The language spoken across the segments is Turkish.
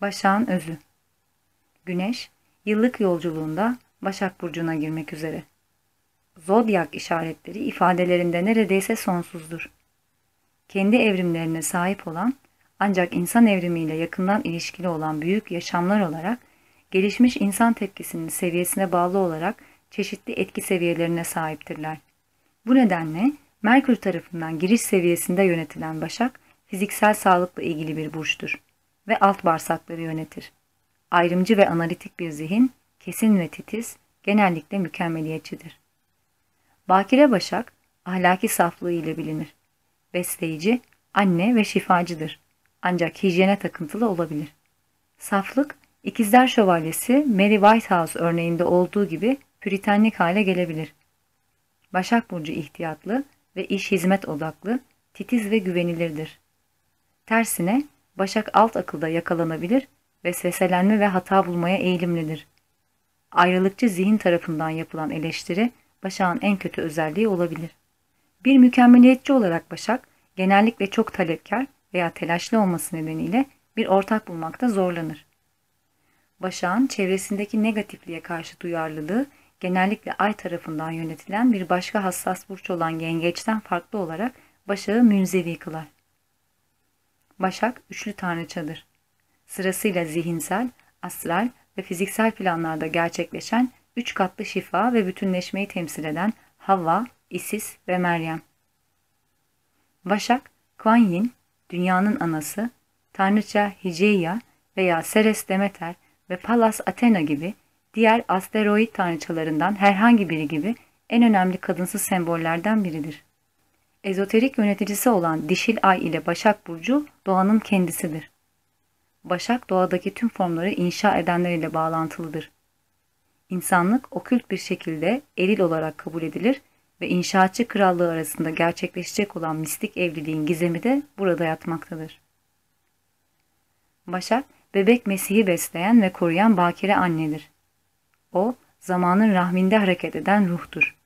Başak'ın özü. Güneş, yıllık yolculuğunda Başak Burcu'na girmek üzere. Zodyak işaretleri ifadelerinde neredeyse sonsuzdur. Kendi evrimlerine sahip olan ancak insan evrimiyle yakından ilişkili olan büyük yaşamlar olarak gelişmiş insan tepkisinin seviyesine bağlı olarak çeşitli etki seviyelerine sahiptirler. Bu nedenle Merkür tarafından giriş seviyesinde yönetilen Başak, fiziksel sağlıkla ilgili bir burçtur ve alt bağırsakları yönetir. Ayrımcı ve analitik bir zihin, kesin ve titiz, genellikle mükemmeliyetçidir. Bakire Başak, ahlaki saflığı ile bilinir. Besleyici, anne ve şifacıdır. Ancak hijyene takıntılı olabilir. Saflık, İkizler Şövalyesi Mary Whitehouse örneğinde olduğu gibi püritenlik hale gelebilir. Başak Burcu ihtiyatlı ve iş hizmet odaklı, titiz ve güvenilirdir. Tersine Başak alt akılda yakalanabilir, vesveselenme ve hata bulmaya eğilimlidir. Ayrılıkçı zihin tarafından yapılan eleştiri Başak'ın en kötü özelliği olabilir. Bir mükemmeliyetçi olarak Başak genellikle çok talepkar veya telaşlı olması nedeniyle bir ortak bulmakta zorlanır. Başak'ın çevresindeki negatifliğe karşı duyarlılığı genellikle ay tarafından yönetilen bir başka hassas burç olan yengeçten farklı olarak Başak'ı münzevi kılar. Başak üçlü tanrıçadır. Sırasıyla zihinsel, astral ve fiziksel planlarda gerçekleşen üç katlı şifa ve bütünleşmeyi temsil eden Havva, Isis ve Meryem. Başak, Kuan Yin, dünyanın anası, tanrıça Hiceia veya Ceres Demeter ve Pallas Athena gibi diğer asteroid tanrıçalarından herhangi biri gibi en önemli kadınsız sembollerden biridir. Ezoterik yöneticisi olan dişil ay ile Başak Burcu doğanın kendisidir. Başak doğadaki tüm formları inşa edenler ile bağlantılıdır. İnsanlık okült bir şekilde eril olarak kabul edilir ve inşaatçı krallığı arasında gerçekleşecek olan mistik evliliğin gizemi de burada yatmaktadır. Başak, bebek Mesih'i besleyen ve koruyan bakire annedir. O, zamanın rahminde hareket eden ruhtur.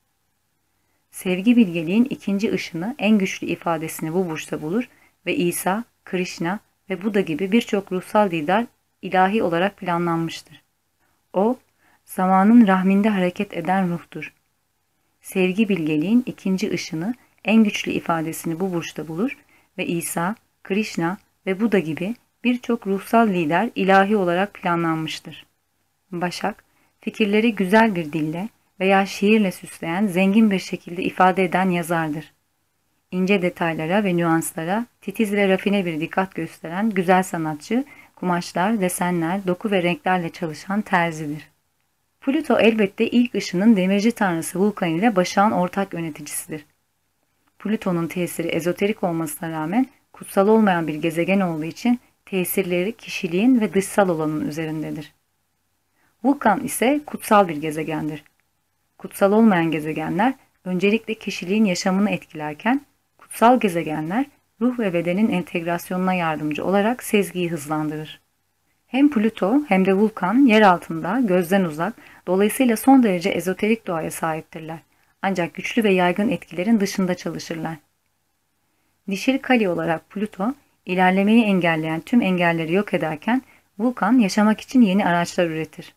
Sevgi bilgeliğin ikinci ışını en güçlü ifadesini bu burçta bulur ve İsa, Krishna ve Buda gibi birçok ruhsal lider ilahi olarak planlanmıştır. O, zamanın rahminde hareket eden ruhtur. Sevgi bilgeliğin ikinci ışını en güçlü ifadesini bu burçta bulur ve İsa, Krishna ve Buda gibi birçok ruhsal lider ilahi olarak planlanmıştır. Başak, fikirleri güzel bir dille veya şiirle süsleyen, zengin bir şekilde ifade eden yazardır. İnce detaylara ve nüanslara titiz ve rafine bir dikkat gösteren güzel sanatçı, kumaşlar, desenler, doku ve renklerle çalışan terzidir. Plüto elbette ilk ışının demirci tanrısı Vulkan ile Başak'ın ortak yöneticisidir. Plüton'un tesiri ezoterik olmasına rağmen kutsal olmayan bir gezegen olduğu için tesirleri kişiliğin ve dışsal olanın üzerindedir. Vulkan ise kutsal bir gezegendir. Kutsal olmayan gezegenler öncelikle kişiliğin yaşamını etkilerken, kutsal gezegenler ruh ve bedenin entegrasyonuna yardımcı olarak sezgiyi hızlandırır. Hem Plüto hem de Vulkan yer altında, gözden uzak, dolayısıyla son derece ezoterik doğaya sahiptirler. Ancak güçlü ve yaygın etkilerin dışında çalışırlar. Dişil Kali olarak Plüto, ilerlemeyi engelleyen tüm engelleri yok ederken Vulkan yaşamak için yeni araçlar üretir.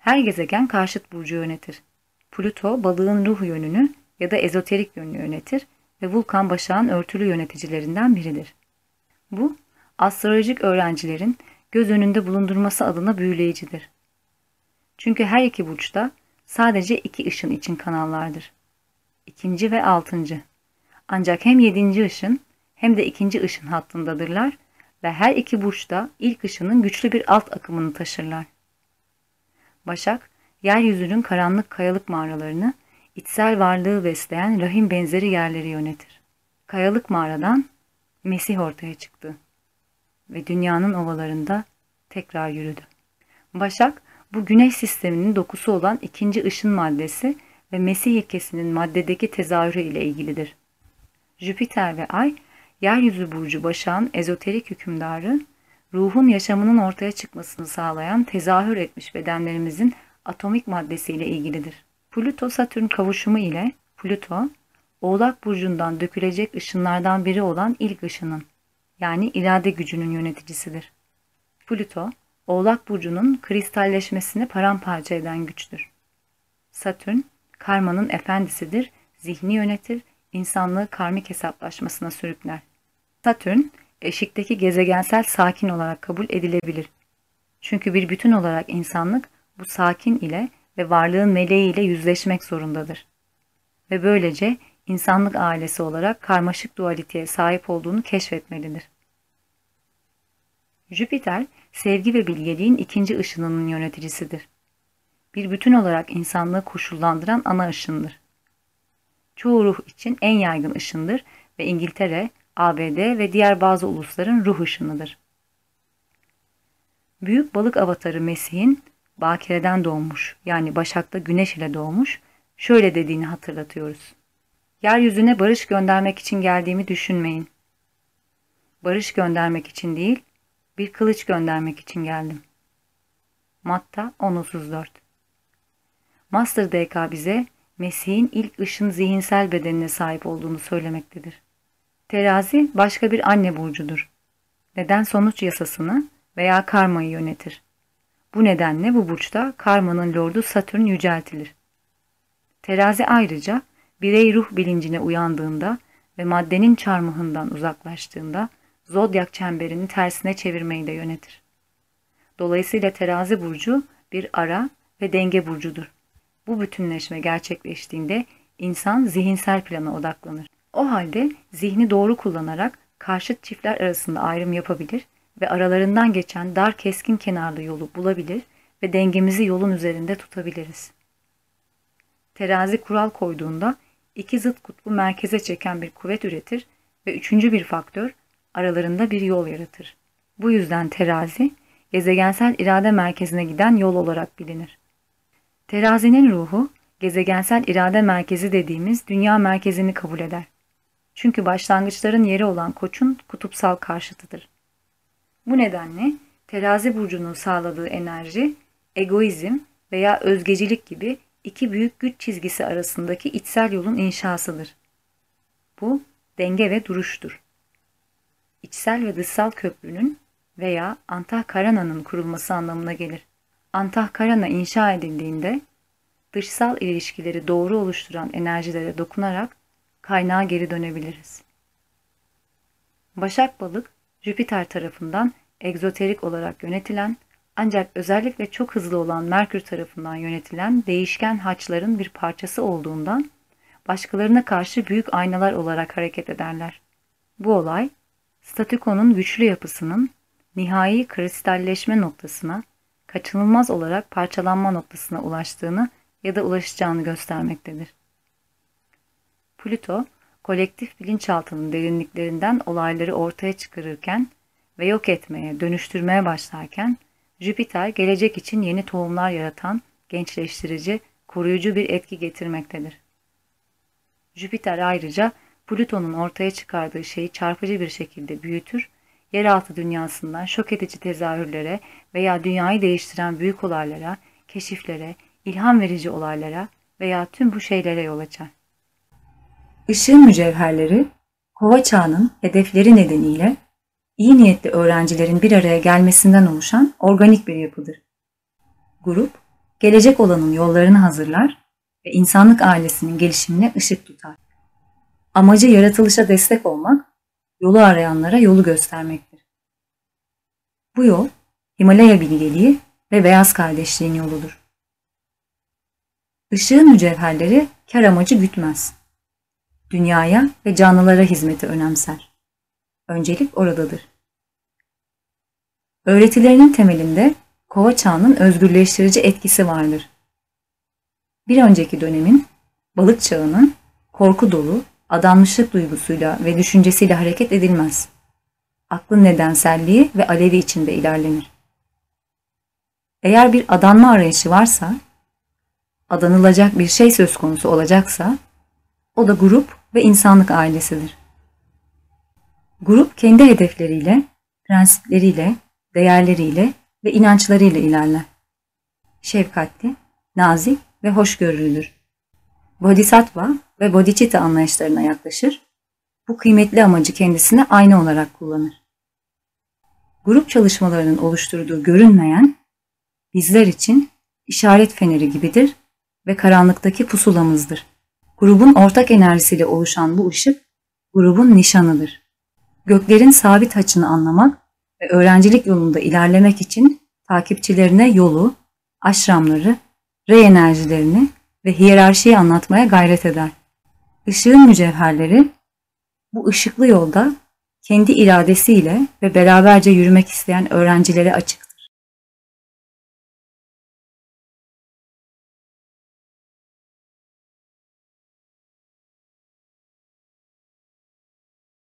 Her gezegen karşıt burcu yönetir. Plüto balığın ruh yönünü ya da ezoterik yönünü yönetir ve Vulkan başağın örtülü yöneticilerinden biridir. Bu, astrolojik öğrencilerin göz önünde bulundurması adına büyüleyicidir. Çünkü her iki burçta sadece iki ışın için kanallardır. İkinci ve altıncı. Ancak hem yedinci ışın hem de ikinci ışın hattındadırlar ve her iki burçta ilk ışının güçlü bir alt akımını taşırlar. Başak, yeryüzünün karanlık kayalık mağaralarını, içsel varlığı besleyen rahim benzeri yerleri yönetir. Kayalık mağaradan Mesih ortaya çıktı ve dünyanın ovalarında tekrar yürüdü. Başak, bu güneş sisteminin dokusu olan ikinci ışın maddesi ve Mesih ilkesinin maddedeki tezahürü ile ilgilidir. Jüpiter ve Ay, yeryüzü burcu Başak'ın ezoterik hükümdarı, ruhun yaşamının ortaya çıkmasını sağlayan tezahür etmiş bedenlerimizin atomik maddesiyle ilgilidir. Plüto-Satürn kavuşumu ile Plüto, Oğlak Burcu'ndan dökülecek ışınlardan biri olan ilk ışının, yani irade gücünün yöneticisidir. Plüto, Oğlak Burcu'nun kristalleşmesini paramparça eden güçtür. Satürn, karmanın efendisidir, zihni yönetir, insanlığı karmik hesaplaşmasına sürükler. Satürn, eşikteki gezegensel sakin olarak kabul edilebilir. Çünkü bir bütün olarak insanlık bu sakin ile ve varlığın meleği ile yüzleşmek zorundadır. Ve böylece insanlık ailesi olarak karmaşık dualiteye sahip olduğunu keşfetmelidir. Jüpiter, sevgi ve bilgeliğin ikinci ışınının yöneticisidir. Bir bütün olarak insanlığı koşullandıran ana ışındır. Çoğu ruh için en yaygın ışındır ve İngiltere, ABD ve diğer bazı ulusların ruh ışınıdır. Büyük balık avatarı Mesih'in Bakire'den doğmuş yani Başak'ta güneş ile doğmuş şöyle dediğini hatırlatıyoruz. Yeryüzüne barış göndermek için geldiğimi düşünmeyin. Barış göndermek için değil, bir kılıç göndermek için geldim. Matta 10.34 Master DK bize Mesih'in ilk ışın zihinsel bedenine sahip olduğunu söylemektedir. Terazi başka bir anne burcudur. Neden sonuç yasasını veya karmayı yönetir. Bu nedenle bu burçta karmanın lordu Satürn yüceltilir. Terazi ayrıca birey ruh bilincine uyandığında ve maddenin çarmıhından uzaklaştığında zodyak çemberini tersine çevirmeyi de yönetir. Dolayısıyla terazi burcu bir ara ve denge burcudur. Bu bütünleşme gerçekleştiğinde insan zihinsel plana odaklanır. O halde zihni doğru kullanarak karşıt çiftler arasında ayrım yapabilir ve aralarından geçen dar keskin kenarlı yolu bulabilir ve dengemizi yolun üzerinde tutabiliriz. Terazi kural koyduğunda iki zıt kutbu merkeze çeken bir kuvvet üretir ve üçüncü bir faktör aralarında bir yol yaratır. Bu yüzden terazi gezegensel irade merkezine giden yol olarak bilinir. Terazinin ruhu gezegensel irade merkezi dediğimiz dünya merkezini kabul eder. Çünkü başlangıçların yeri olan koçun kutupsal karşıtıdır. Bu nedenle terazi burcunun sağladığı enerji egoizm veya özgecilik gibi iki büyük güç çizgisi arasındaki içsel yolun inşasıdır. Bu denge ve duruştur. İçsel ve dışsal köprünün veya Antahkarana'nın kurulması anlamına gelir. Antahkarana inşa edildiğinde dışsal ilişkileri doğru oluşturan enerjilere dokunarak kaynağa geri dönebiliriz. Başak balık Jüpiter tarafından egzoterik olarak yönetilen ancak özellikle çok hızlı olan Merkür tarafından yönetilen değişken haçların bir parçası olduğundan başkalarına karşı büyük aynalar olarak hareket ederler. Bu olay, statükonun güçlü yapısının nihai kristalleşme noktasına, kaçınılmaz olarak parçalanma noktasına ulaştığını ya da ulaşacağını göstermektedir. Plüto, kolektif bilinçaltının derinliklerinden olayları ortaya çıkarırken ve yok etmeye, dönüştürmeye başlarken, Jüpiter gelecek için yeni tohumlar yaratan, gençleştirici, koruyucu bir etki getirmektedir. Jüpiter ayrıca Plüton'un ortaya çıkardığı şeyi çarpıcı bir şekilde büyütür, yeraltı dünyasından şok edici tezahürlere veya dünyayı değiştiren büyük olaylara, keşiflere, ilham verici olaylara veya tüm bu şeylere yol açar. Işığın mücevherleri, kova çağının hedefleri nedeniyle iyi niyetli öğrencilerin bir araya gelmesinden oluşan organik bir yapıdır. Grup, gelecek olanın yollarını hazırlar ve insanlık ailesinin gelişimine ışık tutar. Amacı yaratılışa destek olmak, yolu arayanlara yolu göstermektir. Bu yol, Himalaya bilgeliği ve beyaz kardeşliğin yoludur. Işığın mücevherleri kar amacı gütmez. Dünyaya ve canlılara hizmeti önemser. Öncelik oradadır. Öğretilerinin temelinde kova çağının özgürleştirici etkisi vardır. Bir önceki dönemin balık çağının korku dolu, adanmışlık duygusuyla ve düşüncesiyle hareket edilmez. Aklın nedenselliği ve alevi içinde ilerlenir. Eğer bir adanma arayışı varsa, adanılacak bir şey söz konusu olacaksa, o da grup ve insanlık ailesidir. Grup kendi hedefleriyle, prensipleriyle, değerleriyle ve inançlarıyla ilerler. Şefkatli, nazik ve hoşgörülüdür. Bodhisattva ve Bodhicitta anlayışlarına yaklaşır, bu kıymetli amacı kendisine aynı olarak kullanır. Grup çalışmalarının oluşturduğu görünmeyen bizler için işaret feneri gibidir ve karanlıktaki pusulamızdır. Grubun ortak enerjisiyle oluşan bu ışık grubun nişanıdır. Göklerin sabit açını anlamak ve öğrencilik yolunda ilerlemek için takipçilerine yolu, aşramları, re enerjilerini ve hiyerarşiyi anlatmaya gayret eder. Işığın mücevherleri bu ışıklı yolda kendi iradesiyle ve beraberce yürümek isteyen öğrencilere açıktır.